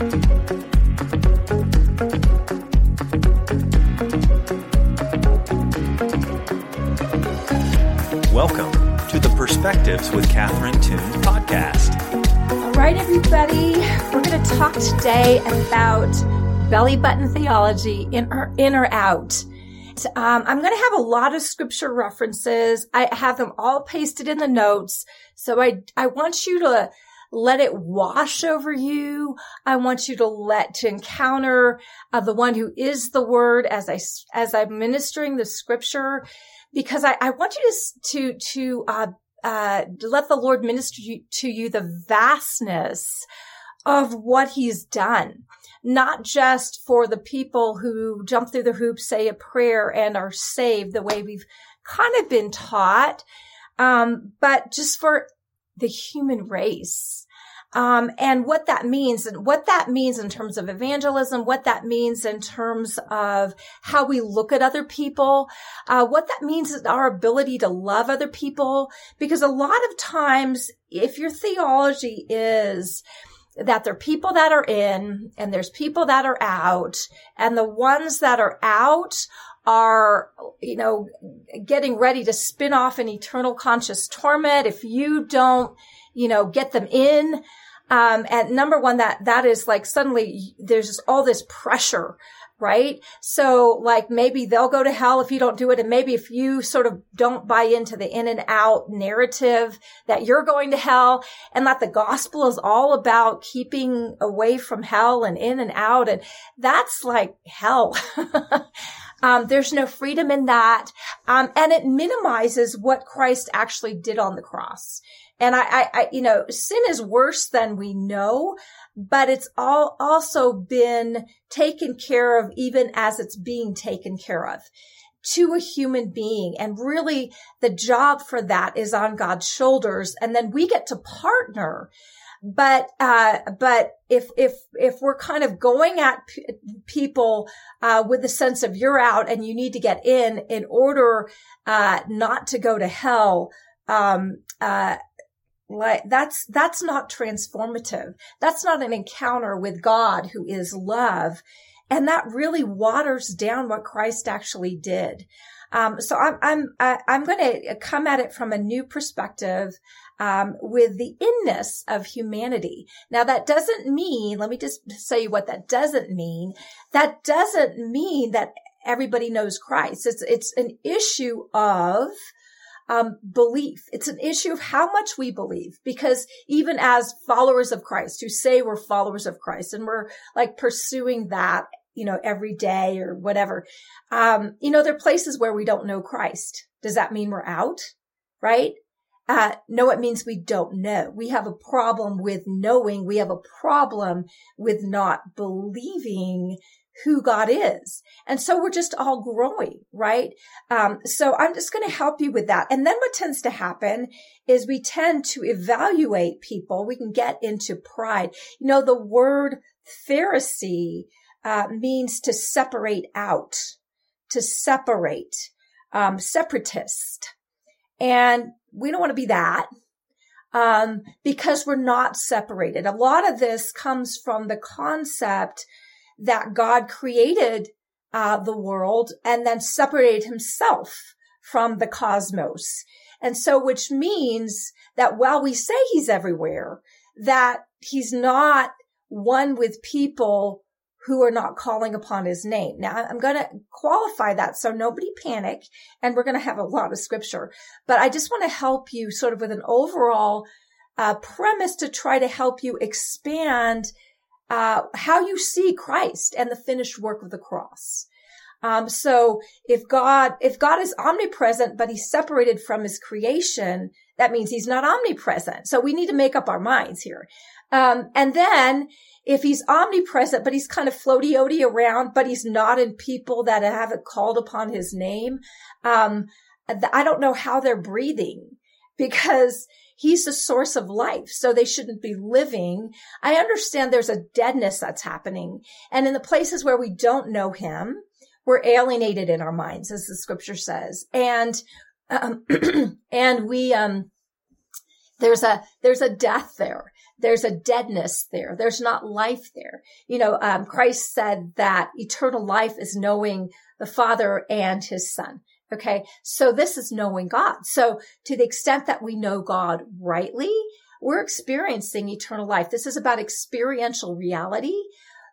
Welcome to the Perspectives with Catherine Toon podcast. All right, everybody, we're going to talk today about belly button theology in or, in or out. Um, I'm going to have a lot of scripture references. I have them all pasted in the notes. So I, I want you to let it wash over you. I want you to let to encounter uh, the one who is the word as I, as I'm ministering the scripture, because I, I want you to, to, to, uh, uh, let the Lord minister to you the vastness of what he's done not just for the people who jump through the hoop, say a prayer and are saved the way we've kind of been taught, um, but just for the human race. Um, and what that means and what that means in terms of evangelism, what that means in terms of how we look at other people, uh, what that means is our ability to love other people. Because a lot of times, if your theology is, that there are people that are in and there's people that are out and the ones that are out are, you know, getting ready to spin off an eternal conscious torment. If you don't, you know, get them in, um, and number one, that, that is like suddenly there's just all this pressure right? So like maybe they'll go to hell if you don't do it. And maybe if you sort of don't buy into the in and out narrative that you're going to hell and that the gospel is all about keeping away from hell and in and out. And that's like hell. Um, there's no freedom in that. Um, and it minimizes what Christ actually did on the cross. And I, I, I, you know, sin is worse than we know, but it's all also been taken care of even as it's being taken care of to a human being. And really the job for that is on God's shoulders. And then we get to partner. But, uh, but if, if, if we're kind of going at p- people, uh, with the sense of you're out and you need to get in in order, uh, not to go to hell, um, uh, like that's that's not transformative. That's not an encounter with god who is love. And that really waters down what christ actually did. Um, so i'm i'm i'm going to come at it from a new perspective um, with the inness of humanity. Now that doesn't mean let me just say what that doesn't mean. That doesn't mean that everybody knows christ. It's it's an issue of um, belief. It's an issue of how much we believe because even as followers of Christ who say we're followers of Christ and we're like pursuing that, you know, every day or whatever, um, you know, there are places where we don't know Christ. Does that mean we're out? Right? Uh, no, it means we don't know. We have a problem with knowing. We have a problem with not believing who God is. And so we're just all growing, right? Um, so I'm just going to help you with that. And then what tends to happen is we tend to evaluate people. We can get into pride. You know, the word Pharisee, uh, means to separate out, to separate, um, separatist. And we don't want to be that. Um, because we're not separated. A lot of this comes from the concept that God created uh, the world and then separated himself from the cosmos. And so, which means that while we say he's everywhere, that he's not one with people who are not calling upon his name. Now I'm going to qualify that so nobody panic and we're going to have a lot of scripture, but I just want to help you sort of with an overall uh, premise to try to help you expand uh, how you see Christ and the finished work of the cross. Um, so if God, if God is omnipresent, but he's separated from his creation, that means he's not omnipresent. So we need to make up our minds here. Um, and then if he's omnipresent, but he's kind of floaty oaty around, but he's not in people that haven't called upon his name, um, I don't know how they're breathing because He's the source of life. So they shouldn't be living. I understand there's a deadness that's happening. And in the places where we don't know him, we're alienated in our minds, as the scripture says. And, um, and we, um, there's a, there's a death there. There's a deadness there. There's not life there. You know, um, Christ said that eternal life is knowing the Father and his Son. Okay. So this is knowing God. So to the extent that we know God rightly, we're experiencing eternal life. This is about experiential reality.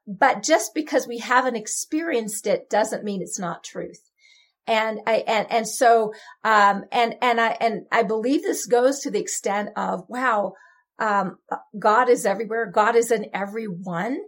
But just because we haven't experienced it doesn't mean it's not truth and I and and so um and and I and I believe this goes to the extent of wow um God is everywhere God is in everyone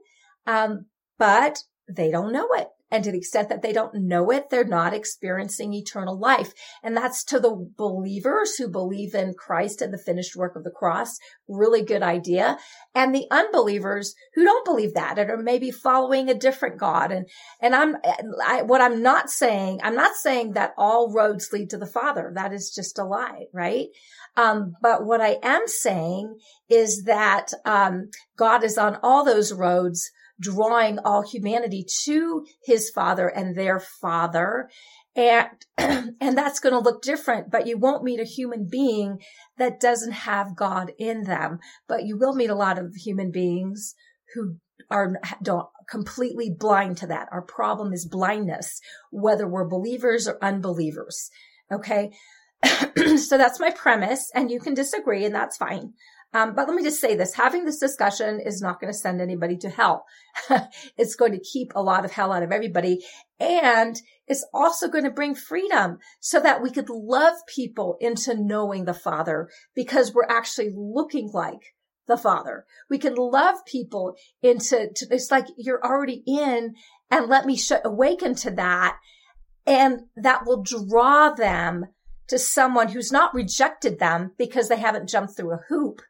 um but they don't know it and to the extent that they don't know it, they're not experiencing eternal life. And that's to the believers who believe in Christ and the finished work of the cross. Really good idea. And the unbelievers who don't believe that and are maybe following a different God. And, and I'm, I, what I'm not saying, I'm not saying that all roads lead to the Father. That is just a lie, right? Um, but what I am saying is that, um, God is on all those roads drawing all humanity to his father and their father. And, and that's going to look different, but you won't meet a human being that doesn't have God in them. But you will meet a lot of human beings who are don't completely blind to that. Our problem is blindness, whether we're believers or unbelievers. Okay. so that's my premise and you can disagree and that's fine. Um, but let me just say this, having this discussion is not going to send anybody to hell. it's going to keep a lot of hell out of everybody. And it's also going to bring freedom so that we could love people into knowing the Father because we're actually looking like the Father. We can love people into, to, it's like you're already in and let me sh- awaken to that. And that will draw them to someone who's not rejected them because they haven't jumped through a hoop,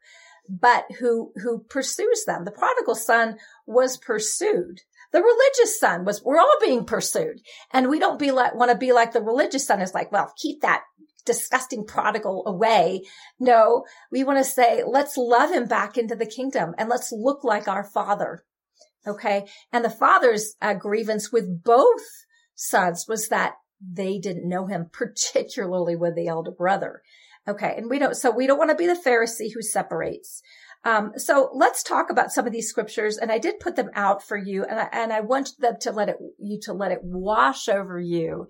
but who, who pursues them. The prodigal son was pursued. The religious son was, we're all being pursued and we don't be like, want to be like the religious son is like, well, keep that disgusting prodigal away. No, we want to say, let's love him back into the kingdom and let's look like our father. Okay. And the father's uh, grievance with both sons was that they didn't know him, particularly with the elder brother. Okay. And we don't, so we don't want to be the Pharisee who separates. Um, so let's talk about some of these scriptures. And I did put them out for you and I, and I want them to let it, you to let it wash over you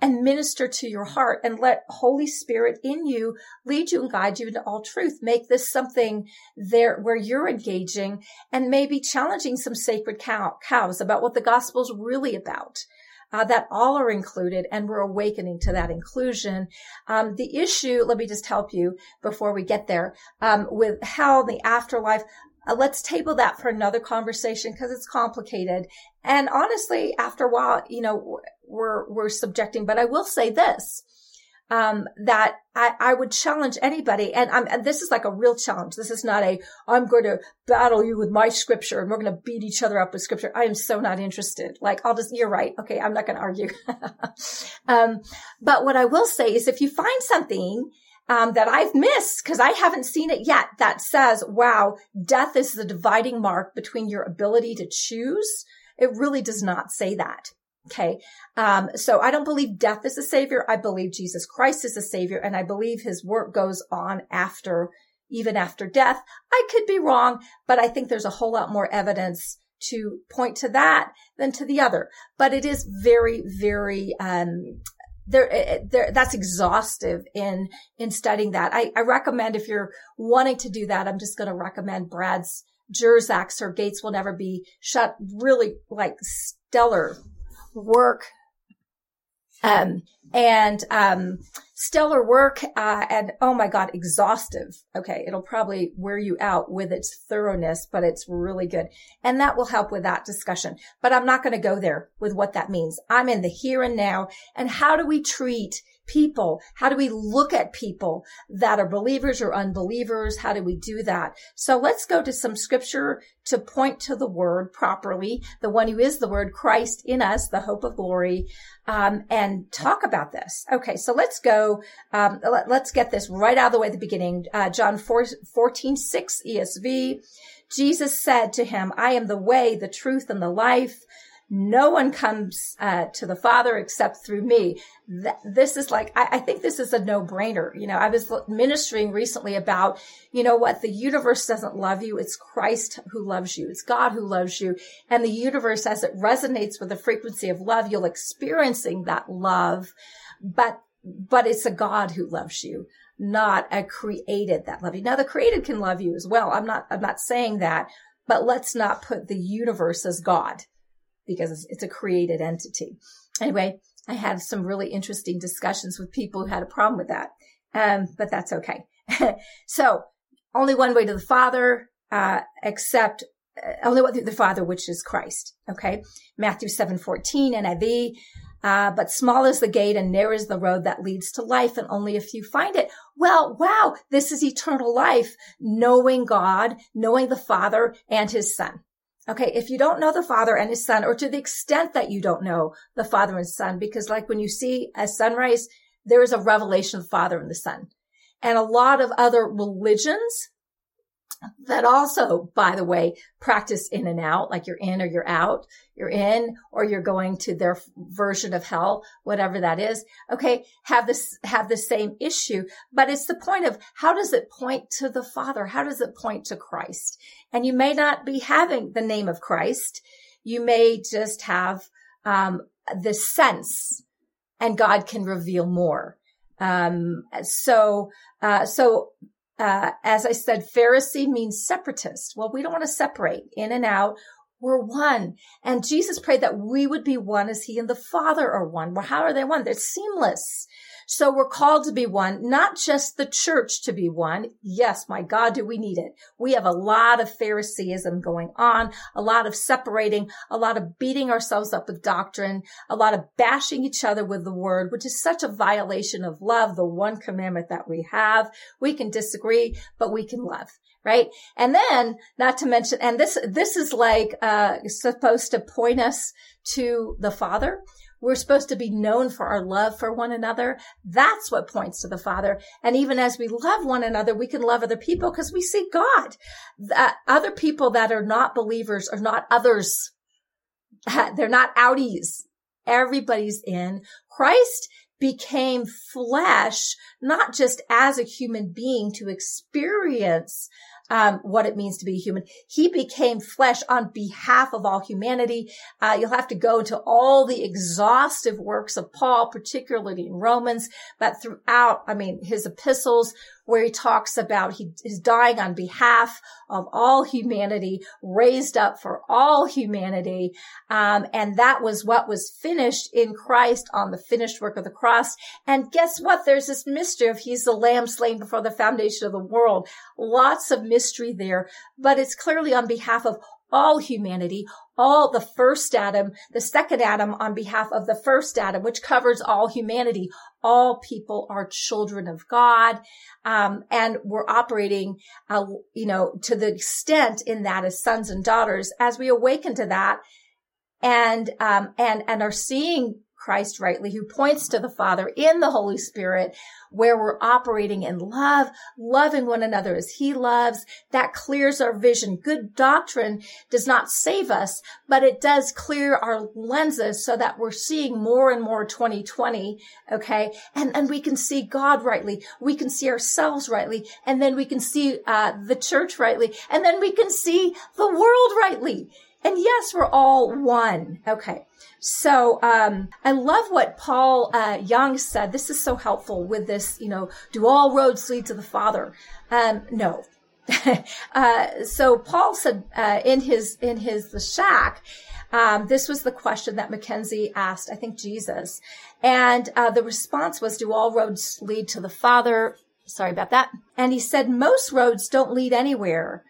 and minister to your heart and let Holy Spirit in you lead you and guide you into all truth. Make this something there where you're engaging and maybe challenging some sacred cow, cows about what the gospel is really about uh, that all are included and we're awakening to that inclusion. Um, the issue, let me just help you before we get there, um, with hell, the afterlife. Uh, let's table that for another conversation because it's complicated. And honestly, after a while, you know, we're, we're subjecting, but I will say this um, that I, I, would challenge anybody. And, I'm, and, this is like a real challenge. This is not a, I'm going to battle you with my scripture and we're going to beat each other up with scripture. I am so not interested. Like, I'll just, you're right. Okay. I'm not going to argue. um, but what I will say is if you find something, um, that I've missed because I haven't seen it yet that says, wow, death is the dividing mark between your ability to choose. It really does not say that. Okay. Um, so I don't believe death is a savior. I believe Jesus Christ is a savior and I believe his work goes on after, even after death. I could be wrong, but I think there's a whole lot more evidence to point to that than to the other. But it is very, very, um, there, eh, eh, there, that's exhaustive in, in studying that. I, I recommend if you're wanting to do that, I'm just going to recommend Brad's Jersak or Gates will never be shut. Really like stellar work um, and um, stellar work uh, and oh my god exhaustive. Okay it'll probably wear you out with its thoroughness but it's really good. And that will help with that discussion. But i'm not going to go there with what that means. I'm in the here and now. And how do we treat people? How do we look at people that are believers or unbelievers? How do we do that? So let's go to some scripture to point to the word properly, the one who is the word Christ in us, the hope of glory, um, and talk about this. Okay, so let's go. Um, let, us get this right out of the way at the beginning. Uh, John 4, 14, 6 ESV. Jesus said to him, I am the way, the truth, and the life. No one comes uh, to the Father except through me. Th- this is like, I, I think this is a no brainer. You know, I was ministering recently about, you know what, the universe doesn't love you. It's Christ who loves you. It's God who loves you. And the universe, as it resonates with the frequency of love, you'll experiencing that love, but, but it's a God who loves you not a created that love you. Now the created can love you as well. I'm not, I'm not saying that, but let's not put the universe as God because it's a created entity. Anyway, I had some really interesting discussions with people who had a problem with that. Um, but that's okay. so only one way to the Father, uh, except uh, only through the Father, which is Christ. Okay. Matthew 7, 14 NIV. Uh, but small is the gate and narrow is the road that leads to life and only a few find it. Well, wow. This is eternal life, knowing God, knowing the Father and his son. Okay. If you don't know the father and his son, or to the extent that you don't know the father and son, because like when you see a sunrise, there is a revelation of the father and the son. And a lot of other religions that also, by the way, practice in and out, like you're in or you're out, you're in or you're going to their version of hell, whatever that is. Okay. Have this, have the same issue, but it's the point of how does it point to the Father? How does it point to Christ? And you may not be having the name of Christ. You may just have, um, the sense and God can reveal more. Um, so, uh, so uh, as I said, Pharisee means separatist. Well, we don't want to separate in and out. We're one. And Jesus prayed that we would be one as he and the Father are one. Well, how are they one? They're seamless. So we're called to be one, not just the church to be one. Yes, my God, do we need it? We have a lot of Phariseeism going on, a lot of separating, a lot of beating ourselves up with doctrine, a lot of bashing each other with the word, which is such a violation of love, the one commandment that we have. We can disagree, but we can love right? And then, not to mention, and this, this is like, uh, supposed to point us to the Father. We're supposed to be known for our love for one another. That's what points to the Father. And even as we love one another, we can love other people because we see God. Uh, other people that are not believers are not others. They're not outies. Everybody's in. Christ became flesh, not just as a human being to experience um, what it means to be human. He became flesh on behalf of all humanity. Uh, you'll have to go to all the exhaustive works of Paul, particularly in Romans, but throughout, I mean, his epistles, where he talks about he is dying on behalf of all humanity, raised up for all humanity. Um, and that was what was finished in Christ on the finished work of the cross. And guess what? There's this mystery of he's the lamb slain before the foundation of the world. Lots of mystery there, but it's clearly on behalf of all humanity, all the first Adam, the second Adam on behalf of the first Adam, which covers all humanity. All people are children of God. Um, and we're operating, uh, you know, to the extent in that as sons and daughters as we awaken to that and, um, and, and are seeing Christ rightly, who points to the Father in the Holy Spirit, where we're operating in love, loving one another as He loves. That clears our vision. Good doctrine does not save us, but it does clear our lenses so that we're seeing more and more 2020. Okay. And, and we can see God rightly. We can see ourselves rightly. And then we can see, uh, the church rightly. And then we can see the world rightly. And yes, we're all one. Okay. So, um, I love what Paul, uh, Young said. This is so helpful with this, you know, do all roads lead to the Father? Um, no. uh, so Paul said, uh, in his, in his, the shack, um, this was the question that Mackenzie asked, I think Jesus. And, uh, the response was, do all roads lead to the Father? Sorry about that. And he said, most roads don't lead anywhere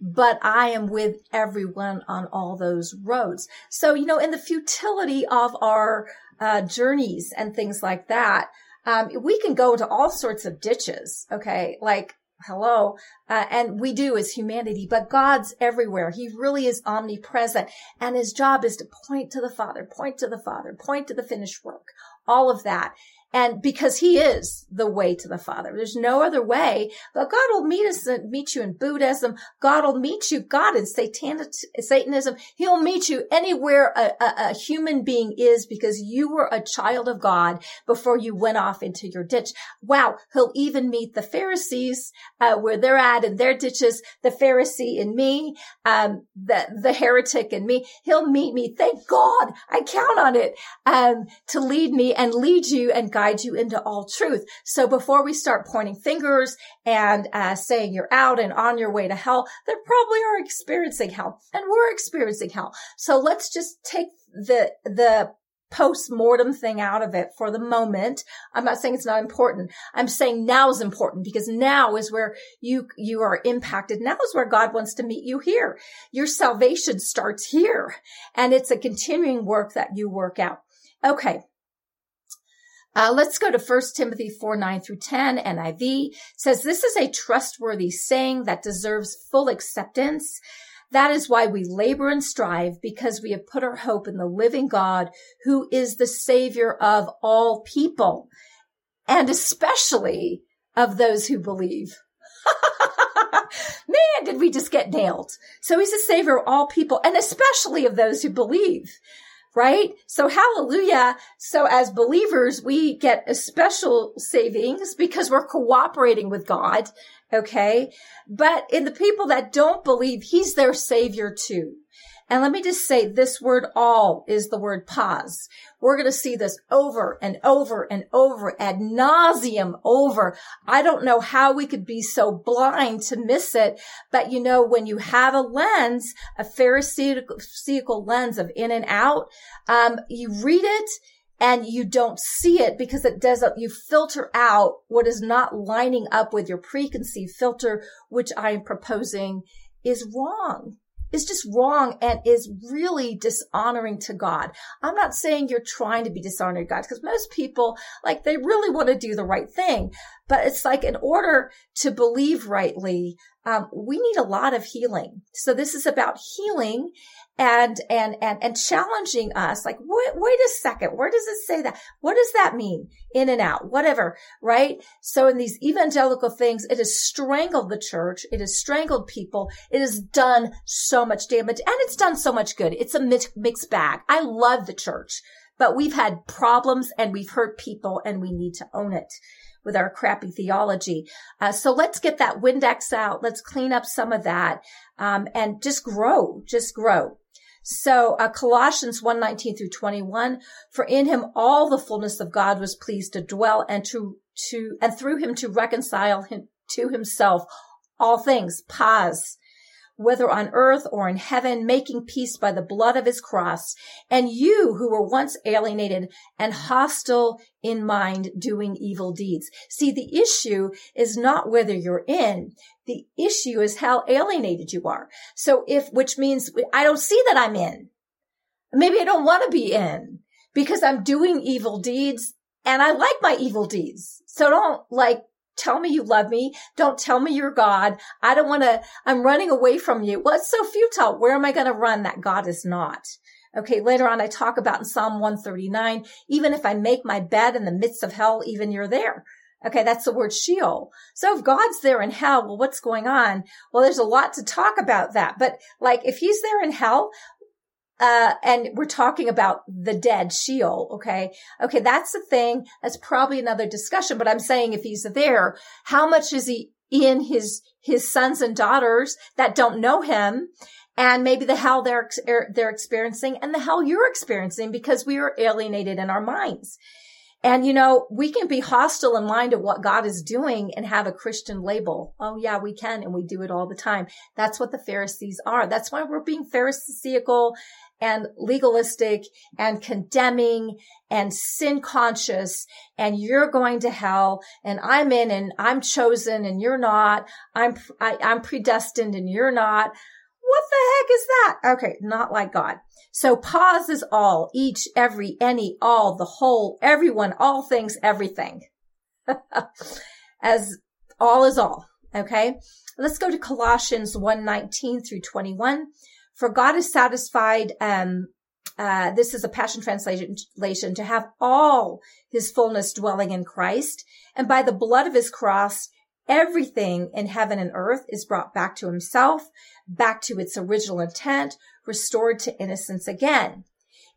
but I am with everyone on all those roads. So, you know, in the futility of our uh, journeys and things like that, um, we can go into all sorts of ditches. Okay. Like, hello. Uh, and we do as humanity, but God's everywhere. He really is omnipresent and his job is to point to the Father, point to the Father, point to the finished work, all of that. And because he is the way to the Father, there's no other way. But God will meet us, meet you in Buddhism. God will meet you. God in Satan, Satanism. He'll meet you anywhere a, a, a human being is because you were a child of God before you went off into your ditch. Wow. He'll even meet the Pharisees, uh, where they're at in their ditches, the Pharisee in me, um, the, the heretic in me. He'll meet me. Thank God. I count on it, um, to lead me and lead you and guide you into all truth. So before we start pointing fingers and uh, saying you're out and on your way to hell, they probably are experiencing hell and we're experiencing hell. So let's just take the, the post-mortem thing out of it for the moment. I'm not saying it's not important. I'm saying now is important because now is where you, you are impacted. Now is where God wants to meet you here. Your salvation starts here and it's a continuing work that you work out. Okay. Uh, let's go to 1 Timothy 4, 9 through 10 NIV says this is a trustworthy saying that deserves full acceptance. That is why we labor and strive because we have put our hope in the living God who is the savior of all people and especially of those who believe. Man, did we just get nailed. So he's the savior of all people and especially of those who believe right? So hallelujah. So as believers, we get a special savings because we're cooperating with God. Okay. But in the people that don't believe, he's their savior too. And let me just say this word all is the word pas. We're going to see this over and over and over ad nauseum over. I don't know how we could be so blind to miss it. But you know, when you have a lens, a pharisaical lens of in and out, um, you read it and you don't see it because it doesn't, you filter out what is not lining up with your preconceived filter, which I am proposing is wrong is just wrong and is really dishonoring to God. I'm not saying you're trying to be dishonoring God because most people, like, they really want to do the right thing. But it's like in order to believe rightly, um, we need a lot of healing. So this is about healing and and and and challenging us. Like wait, wait a second. Where does it say that? What does that mean? In and out whatever right? So in these evangelical things it has strangled the church. It has strangled people. It has done so much damage and it's done so much good. It's a mixed bag. I love the church but we've had problems and we've hurt people and we need to own it with our crappy theology. Uh, so let's get that Windex out. Let's clean up some of that um, and just grow, just grow. So uh, Colossians 1:19 through 21, for in him all the fullness of God was pleased to dwell and to to and through him to reconcile him to himself all things. Pause whether on earth or in heaven, making peace by the blood of his cross. And you who were once alienated and hostile in mind doing evil deeds. See, the issue is not whether you're in. The issue is how alienated you are. So if, which means I don't see that I'm in. Maybe I don't want to be in because I'm doing evil deeds and I like my evil deeds. So don't like tell me you love me. Don't tell me you're God. I don't want to, I'm running away from you. Well, it's so futile. Where am I going to run that God is not? Okay. Later on, I talk about in Psalm 139, even if I make my bed in the midst of hell, even you're there. Okay. That's the word Sheol. So if God's there in hell, well, what's going on? Well, there's a lot to talk about that. But like, if he's there in hell, uh, and we're talking about the dead, Sheol. Okay. Okay. That's the thing. That's probably another discussion, but I'm saying if he's there, how much is he in his, his sons and daughters that don't know him? And maybe the hell they're, er, they're experiencing and the hell you're experiencing because we are alienated in our minds. And you know, we can be hostile in mind of what God is doing and have a Christian label. Oh yeah, we can. And we do it all the time. That's what the Pharisees are. That's why we're being Pharisaical and legalistic and condemning and sin conscious and you're going to hell and I'm in and I'm chosen and you're not. I'm, I, am i am predestined and you're not. What the heck is that? Okay. Not like God. So pas is all, each, every, any, all, the whole, everyone, all things, everything. As all is all. Okay. Let's go to Colossians 1 19 through 21. For God is satisfied, um, uh, this is a Passion Translation, to have all his fullness dwelling in Christ. And by the blood of his cross, everything in heaven and earth is brought back to himself, back to its original intent, restored to innocence again.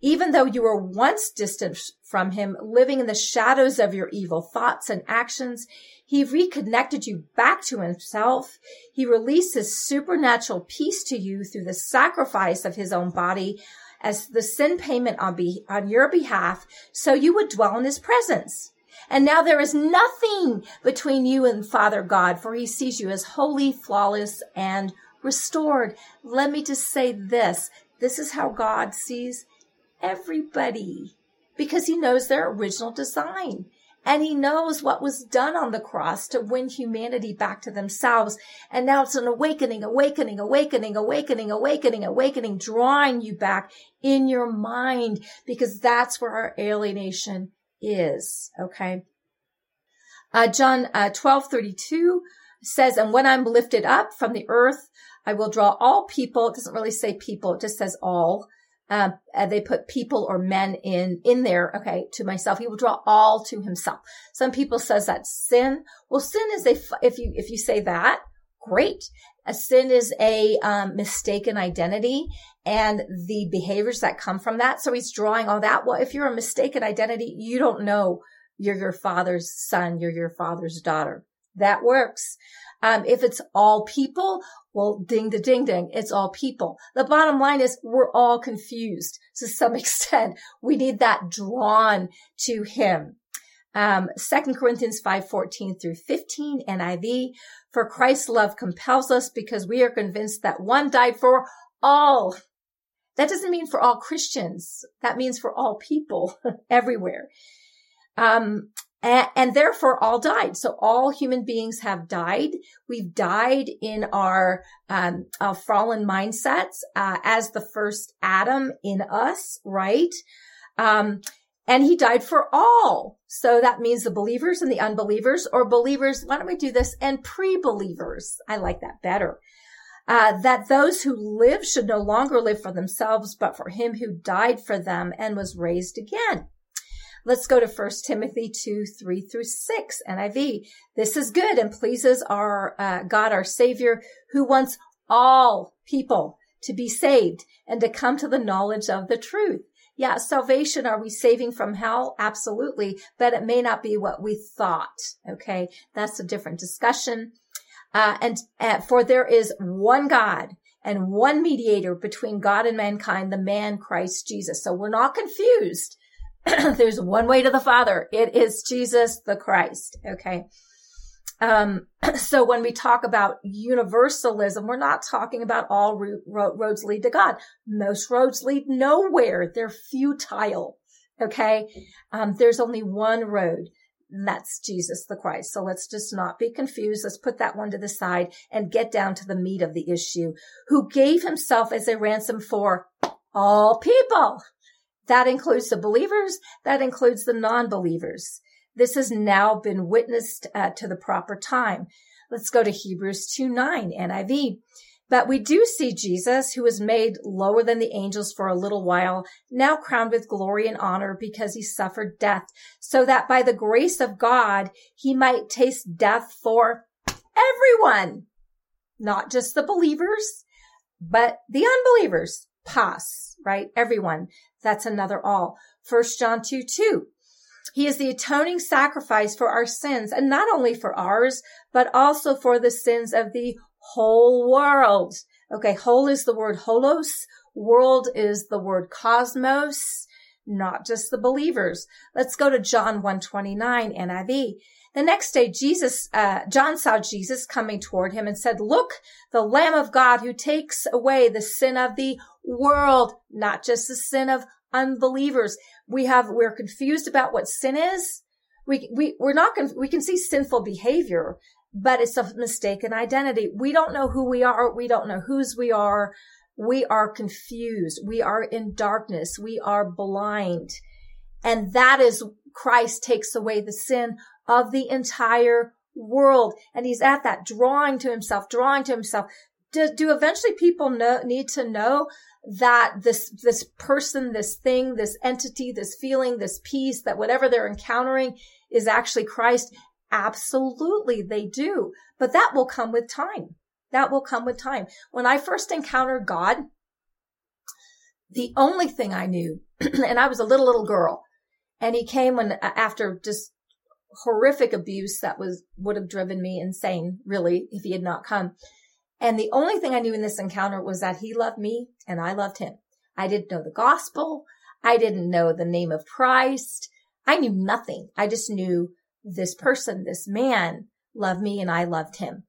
Even though you were once distant from him, living in the shadows of your evil thoughts and actions, he reconnected you back to himself. He released his supernatural peace to you through the sacrifice of his own body as the sin payment on, be, on your behalf so you would dwell in his presence. And now there is nothing between you and Father God, for he sees you as holy, flawless, and restored. Let me just say this. This is how God sees everybody because he knows their original design. And he knows what was done on the cross to win humanity back to themselves. And now it's an awakening, awakening, awakening, awakening, awakening, awakening, drawing you back in your mind because that's where our alienation is. Okay. Uh, John uh, 12, 32 says, and when I'm lifted up from the earth, I will draw all people. It doesn't really say people. It just says all. Um, they put people or men in, in there. Okay. To myself, he will draw all to himself. Some people says that sin. Well, sin is a, if you, if you say that, great. A sin is a um, mistaken identity and the behaviors that come from that. So he's drawing all that. Well, if you're a mistaken identity, you don't know you're your father's son. You're your father's daughter. That works. Um, if it's all people, well, ding the ding ding, it's all people. The bottom line is we're all confused to some extent. We need that drawn to him. Um, 2 Corinthians 5, 14 through 15 NIV. For Christ's love compels us because we are convinced that one died for all. That doesn't mean for all Christians. That means for all people everywhere. Um, and, and, therefore all died. So all human beings have died. We've died in our, um, our fallen mindsets, uh, as the first Adam in us, right? Um, and he died for all. So that means the believers and the unbelievers or believers. Why don't we do this? And pre-believers. I like that better. Uh, that those who live should no longer live for themselves, but for him who died for them and was raised again. Let's go to 1 Timothy 2, 3 through 6 NIV. This is good and pleases our uh, God, our Savior, who wants all people to be saved and to come to the knowledge of the truth. Yeah, salvation, are we saving from hell? Absolutely, but it may not be what we thought. Okay, that's a different discussion. Uh, and uh, for there is one God and one mediator between God and mankind, the man Christ Jesus. So we're not confused there's one way to the Father. It is Jesus the Christ. Okay. Um, so when we talk about universalism, we're not talking about all ro- roads lead to God. Most roads lead nowhere. They're futile. Okay. Um, there's only one road. that's Jesus the Christ. So let's just not be confused. Let's put that one to the side and get down to the meat of the issue. Who gave himself as a ransom for all people. That includes the believers. That includes the non-believers. This has now been witnessed uh, to the proper time. Let's go to Hebrews 2 9 NIV. But we do see Jesus, who was made lower than the angels for a little while, now crowned with glory and honor because he suffered death, so that by the grace of God, he might taste death for everyone, not just the believers, but the unbelievers. Pas, right? Everyone. That's another all. First John 2, 2. He is the atoning sacrifice for our sins and not only for ours, but also for the sins of the whole world. Okay. Whole is the word holos. World is the word cosmos, not just the believers. Let's go to John 129 NIV. The next day, Jesus, uh, John saw Jesus coming toward him and said, look, the Lamb of God who takes away the sin of the world, not just the sin of unbelievers. We have, we're confused about what sin is. We, we, we're not, we can see sinful behavior, but it's a mistaken identity. We don't know who we are. We don't know whose we are. We are confused. We are in darkness. We are blind. And that is Christ takes away the sin of the entire world. And he's at that drawing to himself, drawing to himself. Do, do eventually people know, need to know that this, this person, this thing, this entity, this feeling, this peace, that whatever they're encountering is actually Christ? Absolutely, they do. But that will come with time. That will come with time. When I first encountered God, the only thing I knew, and I was a little, little girl, and he came when, after just horrific abuse that was, would have driven me insane, really, if he had not come. And the only thing I knew in this encounter was that he loved me and I loved him. I didn't know the gospel. I didn't know the name of Christ. I knew nothing. I just knew this person, this man loved me and I loved him.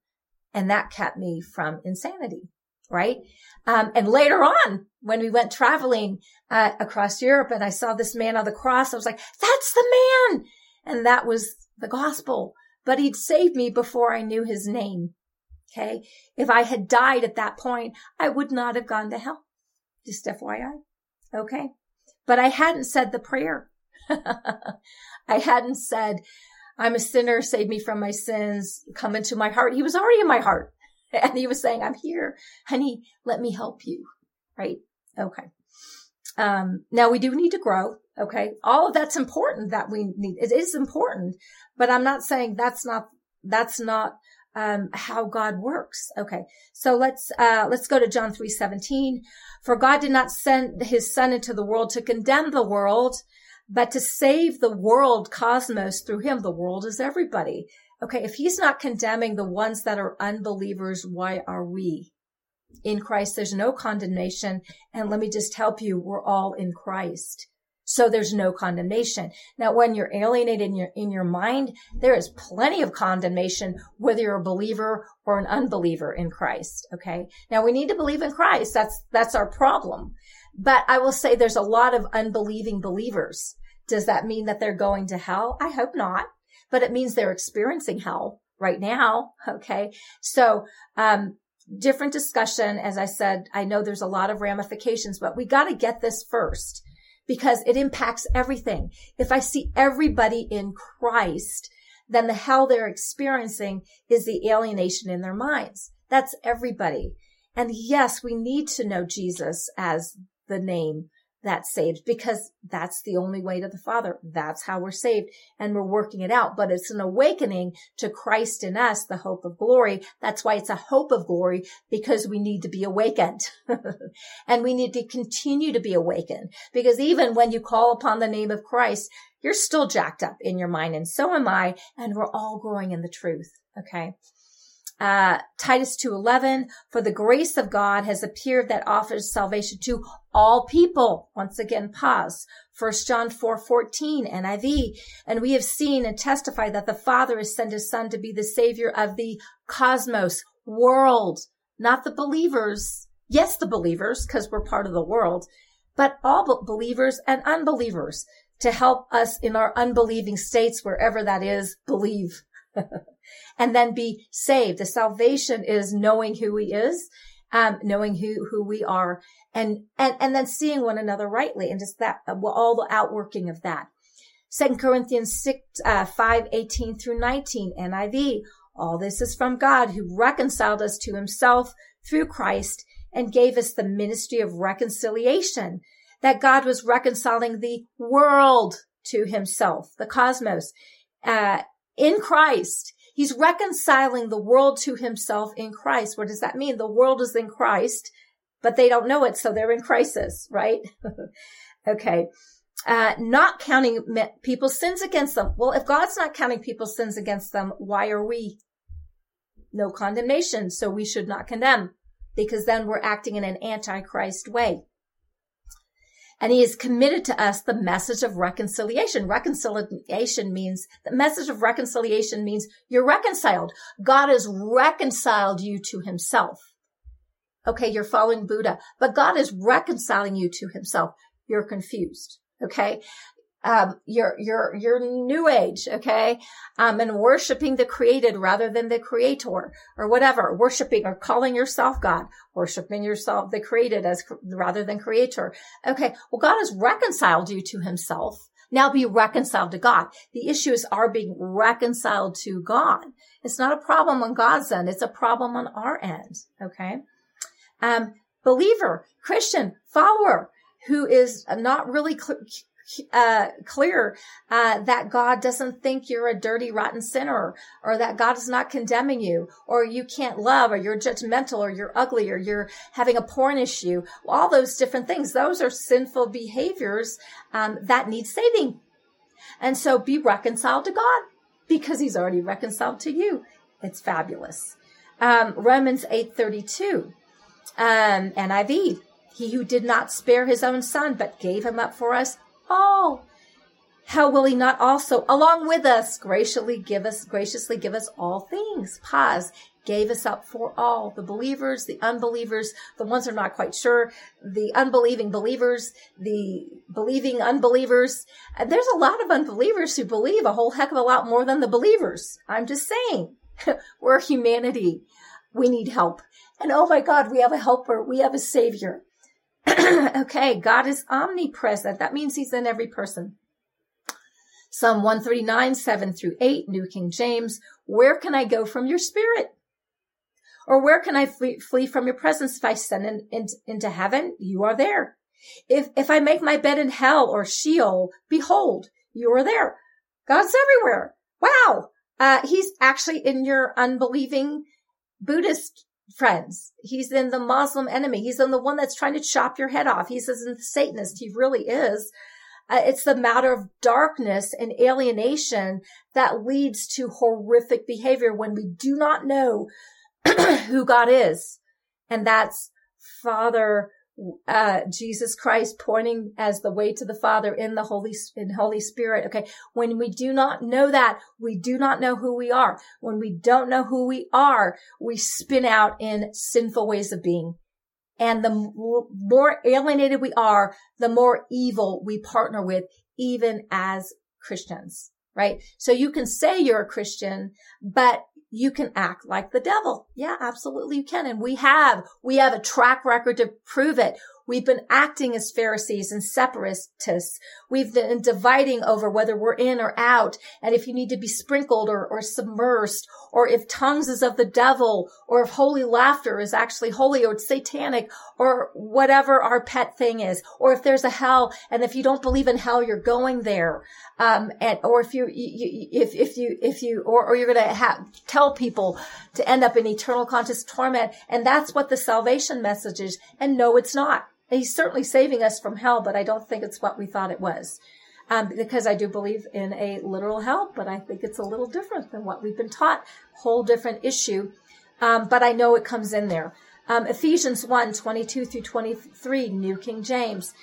And that kept me from insanity. Right. Um, and later on, when we went traveling uh, across Europe and I saw this man on the cross, I was like, that's the man. And that was the gospel. But he'd saved me before I knew his name. Okay. If I had died at that point, I would not have gone to hell. Just FYI. Okay. But I hadn't said the prayer. I hadn't said, I'm a sinner, save me from my sins, come into my heart. He was already in my heart. And he was saying, I'm here, honey, let me help you. Right. Okay. Um, now we do need to grow. Okay. All of that's important that we need. It is important, but I'm not saying that's not, that's not um, how God works. Okay. So let's, uh, let's go to John 3, 17. For God did not send his son into the world to condemn the world, but to save the world cosmos through him. The world is everybody. Okay. If he's not condemning the ones that are unbelievers, why are we? In Christ, there's no condemnation. And let me just help you. We're all in Christ. So there's no condemnation. Now, when you're alienated in your, in your mind, there is plenty of condemnation, whether you're a believer or an unbeliever in Christ. Okay. Now we need to believe in Christ. That's, that's our problem. But I will say there's a lot of unbelieving believers. Does that mean that they're going to hell? I hope not, but it means they're experiencing hell right now. Okay. So, um, different discussion. As I said, I know there's a lot of ramifications, but we got to get this first because it impacts everything. If I see everybody in Christ, then the hell they're experiencing is the alienation in their minds. That's everybody. And yes, we need to know Jesus as the name that saved because that's the only way to the Father. That's how we're saved and we're working it out. But it's an awakening to Christ in us, the hope of glory. That's why it's a hope of glory because we need to be awakened and we need to continue to be awakened because even when you call upon the name of Christ, you're still jacked up in your mind and so am I. And we're all growing in the truth. Okay uh, Titus 2.11, for the grace of God has appeared that offers salvation to all people. Once again, pas. 1 John 4.14, NIV. And we have seen and testified that the Father has sent his Son to be the Savior of the cosmos, world, not the believers. Yes, the believers, because we're part of the world, but all believers and unbelievers to help us in our unbelieving states, wherever that is, believe. and then be saved. The salvation is knowing who he is, um, knowing who, who we are and, and, and then seeing one another rightly and just that, all the outworking of that. Second Corinthians 6, uh, 5, 18 through 19, NIV. All this is from God who reconciled us to himself through Christ and gave us the ministry of reconciliation. That God was reconciling the world to himself, the cosmos, uh, in Christ. He's reconciling the world to himself in Christ. What does that mean? The world is in Christ, but they don't know it, so they're in crisis, right? okay. Uh, not counting people's sins against them. Well, if God's not counting people's sins against them, why are we? No condemnation, so we should not condemn because then we're acting in an antichrist way. And he has committed to us the message of reconciliation. Reconciliation means the message of reconciliation means you're reconciled. God has reconciled you to himself. Okay. You're following Buddha, but God is reconciling you to himself. You're confused. Okay um, your your your new age, okay, um, and worshiping the created rather than the creator, or whatever, worshiping or calling yourself God, worshiping yourself the created as rather than creator. Okay, well, God has reconciled you to Himself. Now be reconciled to God. The issue is our being reconciled to God. It's not a problem on God's end; it's a problem on our end. Okay. Um, believer, Christian, follower who is not really cl- uh, clear uh, that God doesn't think you're a dirty, rotten sinner, or that God is not condemning you, or you can't love, or you're judgmental, or you're ugly, or you're having a porn issue. All those different things. Those are sinful behaviors um, that need saving. And so be reconciled to God because He's already reconciled to you. It's fabulous. Um, Romans eight thirty two, um, NIV. He who did not spare his own son, but gave him up for us all. How will he not also, along with us, graciously give us, graciously give us all things? Pas. Gave us up for all. The believers, the unbelievers, the ones who are not quite sure, the unbelieving believers, the believing unbelievers. There's a lot of unbelievers who believe a whole heck of a lot more than the believers. I'm just saying. We're humanity. We need help. And oh my God, we have a helper. We have a savior. okay, God is omnipresent. That means he's in every person. Psalm 139, 7 through 8, New King James. Where can I go from your spirit? Or where can I flee, flee from your presence? If I send in, in, into heaven, you are there. If, if I make my bed in hell or Sheol, behold, you are there. God's everywhere. Wow. Uh, he's actually in your unbelieving Buddhist friends. He's in the Muslim enemy. He's in the one that's trying to chop your head off. He's in the Satanist. He really is. Uh, it's the matter of darkness and alienation that leads to horrific behavior when we do not know who God is. And that's Father uh, Jesus Christ pointing as the way to the Father in the Holy, in Holy Spirit. Okay. When we do not know that, we do not know who we are. When we don't know who we are, we spin out in sinful ways of being. And the more alienated we are, the more evil we partner with, even as Christians, right? So you can say you're a Christian, but you can act like the devil. Yeah, absolutely you can. And we have, we have a track record to prove it. We've been acting as Pharisees and separatists. We've been dividing over whether we're in or out. And if you need to be sprinkled or, or submersed, or if tongues is of the devil, or if holy laughter is actually holy or satanic, or whatever our pet thing is, or if there's a hell. And if you don't believe in hell, you're going there. Um, and, or if you, you if, if you, if you, or, or you're going to have, tell people to end up in eternal conscious torment. And that's what the salvation message is. And no, it's not. He's certainly saving us from hell, but I don't think it's what we thought it was. Um, because I do believe in a literal hell, but I think it's a little different than what we've been taught. Whole different issue. Um, but I know it comes in there. Um, Ephesians 1, 22 through 23, New King James.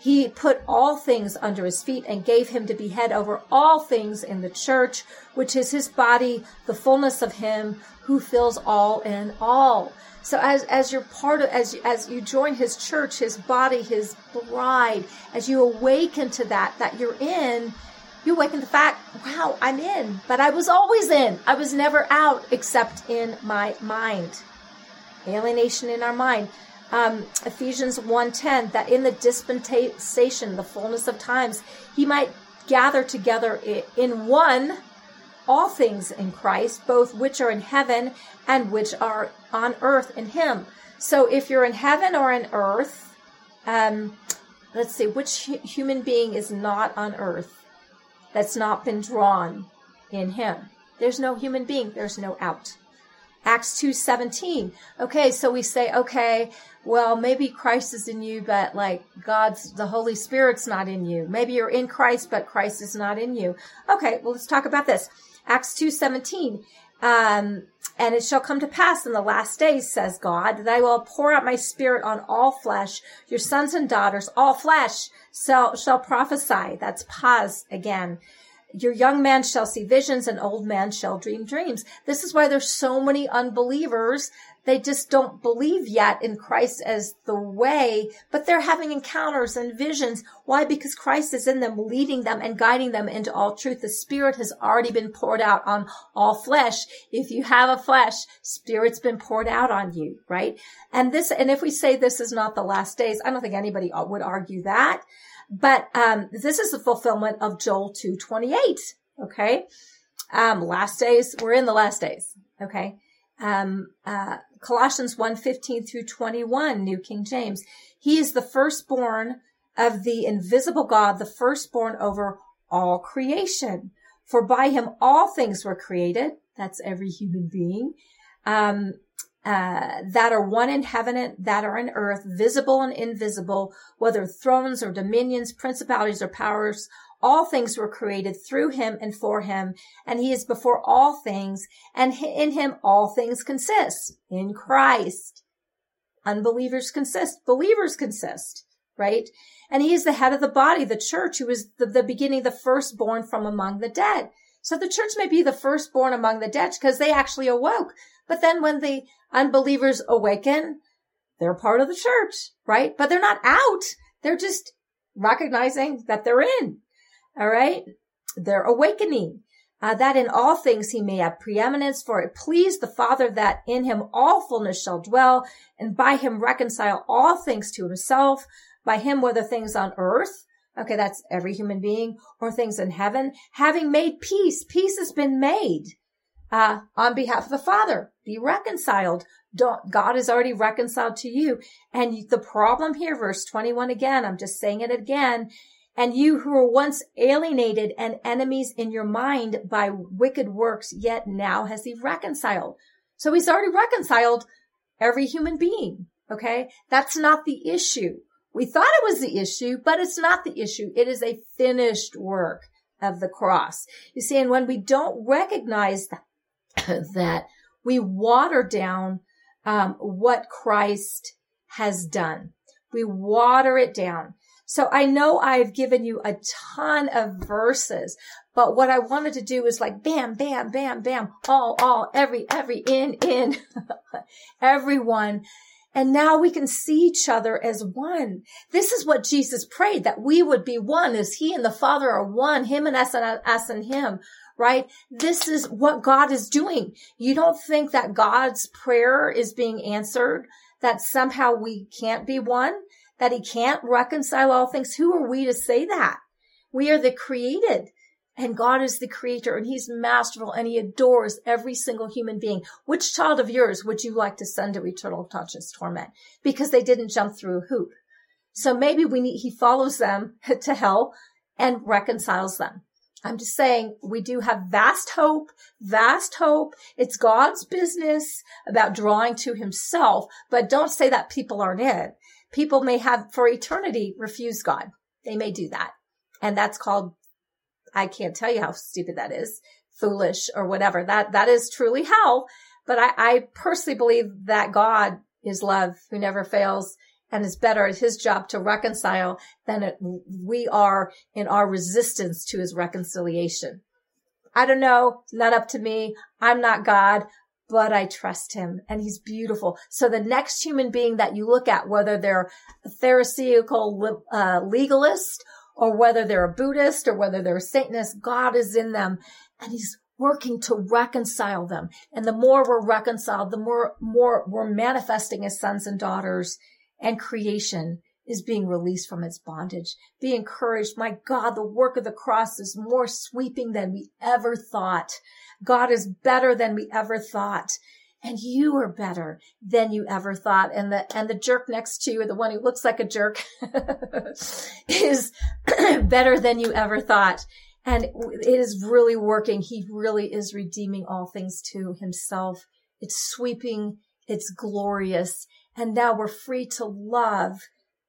He put all things under his feet and gave him to be head over all things in the church, which is his body, the fullness of him who fills all in all. So as, as you're part of, as, as you join his church, his body, his bride, as you awaken to that, that you're in, you awaken the fact, wow, I'm in, but I was always in. I was never out except in my mind. Alienation in our mind. Um, Ephesians 1.10, that in the dispensation, the fullness of times, he might gather together in one all things in Christ, both which are in heaven and which are on earth in Him. So if you're in heaven or in earth, um, let's see, which human being is not on earth that's not been drawn in Him? There's no human being. There's no out. Acts 2:17. Okay, so we say, okay, well, maybe Christ is in you, but like God's, the Holy Spirit's not in you. Maybe you're in Christ, but Christ is not in you. Okay, well, let's talk about this. Acts 2:17. Um, and it shall come to pass in the last days, says God, that I will pour out my spirit on all flesh. Your sons and daughters, all flesh, shall, shall prophesy. That's pas again. Your young man shall see visions and old man shall dream dreams. This is why there's so many unbelievers they just don't believe yet in Christ as the way, but they're having encounters and visions. Why? Because Christ is in them, leading them and guiding them into all truth. The Spirit has already been poured out on all flesh. If you have a flesh, Spirit's been poured out on you, right? And this, and if we say this is not the last days, I don't think anybody would argue that. But um, this is the fulfillment of Joel 2:28. Okay, um, last days. We're in the last days. Okay, Um, uh, Colossians 1, 15 through 21, New King James. He is the firstborn of the invisible God, the firstborn over all creation. For by him all things were created. That's every human being. Um, uh, that are one in heaven and that are in earth, visible and invisible, whether thrones or dominions, principalities or powers, all things were created through him and for him, and he is before all things, and in him all things consist. In Christ. Unbelievers consist. Believers consist, right? And he is the head of the body, the church, who is the, the beginning, the firstborn from among the dead. So the church may be the firstborn among the dead because they actually awoke. But then when the unbelievers awaken, they're part of the church, right? But they're not out. They're just recognizing that they're in. All right. They're awakening. Uh, that in all things he may have preeminence, for it pleased the Father that in him all fullness shall dwell, and by him reconcile all things to himself, by him whether things on earth, okay, that's every human being, or things in heaven, having made peace, peace has been made uh, on behalf of the Father. Be reconciled. Don't, God is already reconciled to you. And the problem here, verse 21 again, I'm just saying it again, and you who were once alienated and enemies in your mind by wicked works, yet now has he reconciled. So he's already reconciled every human being. Okay. That's not the issue. We thought it was the issue, but it's not the issue. It is a finished work of the cross. You see, and when we don't recognize that, that we water down um, what Christ has done. We water it down. So I know I've given you a ton of verses, but what I wanted to do is like bam, bam, bam, bam, all, all, every, every, in, in, everyone. And now we can see each other as one. This is what Jesus prayed, that we would be one as he and the Father are one, him and us and us and him, right? This is what God is doing. You don't think that God's prayer is being answered, that somehow we can't be one? that he can't reconcile all things. Who are we to say that? We are the created and God is the creator and he's masterful and he adores every single human being. Which child of yours would you like to send to eternal conscious torment? Because they didn't jump through a hoop. So maybe we need, he follows them to hell and reconciles them. I'm just saying we do have vast hope, vast hope. It's God's business about drawing to himself, but don't say that people aren't in people may have for eternity refused God. They may do that. And that's called, I can't tell you how stupid that is, foolish or whatever. That, that is truly hell. But I, I personally believe that God is love who never fails and is better at his job to reconcile than it, we are in our resistance to his reconciliation. I don't know. Not up to me. I'm not God but I trust him and he's beautiful. So the next human being that you look at, whether they're a Pharisaical uh, legalist or whether they're a Buddhist or whether they're a Satanist, God is in them and he's working to reconcile them. And the more we're reconciled, the more, more we're manifesting as sons and daughters and creation is being released from its bondage. Be encouraged. My God, the work of the cross is more sweeping than we ever thought. God is better than we ever thought. And you are better than you ever thought. And the, and the jerk next to you, the one who looks like a jerk is better than you ever thought. And it is really working. He really is redeeming all things to himself. It's sweeping. It's glorious. And now we're free to love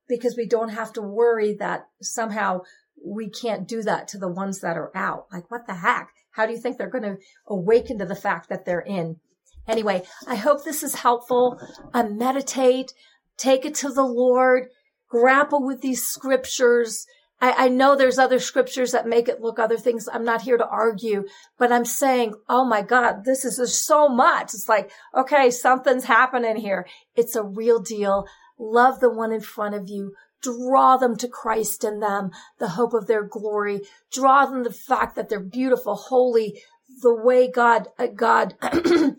because we don't have to worry that somehow we can't do that to the ones that are out. Like, what the heck? How do you think they're going to awaken to the fact that they're in? Anyway, I hope this is helpful. Uh, meditate, take it to the Lord, grapple with these scriptures. I, I know there's other scriptures that make it look other things. I'm not here to argue, but I'm saying, oh my God, this is so much. It's like, okay, something's happening here. It's a real deal. Love the one in front of you. Draw them to Christ in them, the hope of their glory. Draw them the fact that they're beautiful, holy, the way God, uh, God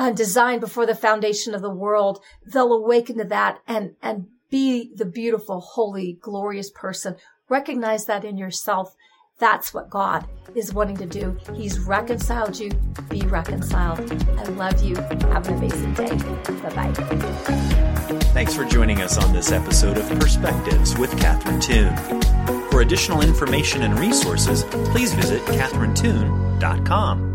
uh, designed before the foundation of the world. They'll awaken to that and, and be the beautiful, holy, glorious person. Recognize that in yourself That's what God is wanting to do. He's reconciled you. Be reconciled. I love you. Have an amazing day. Bye bye. Thanks for joining us on this episode of Perspectives with Catherine Toon. For additional information and resources, please visit catherinetoon.com.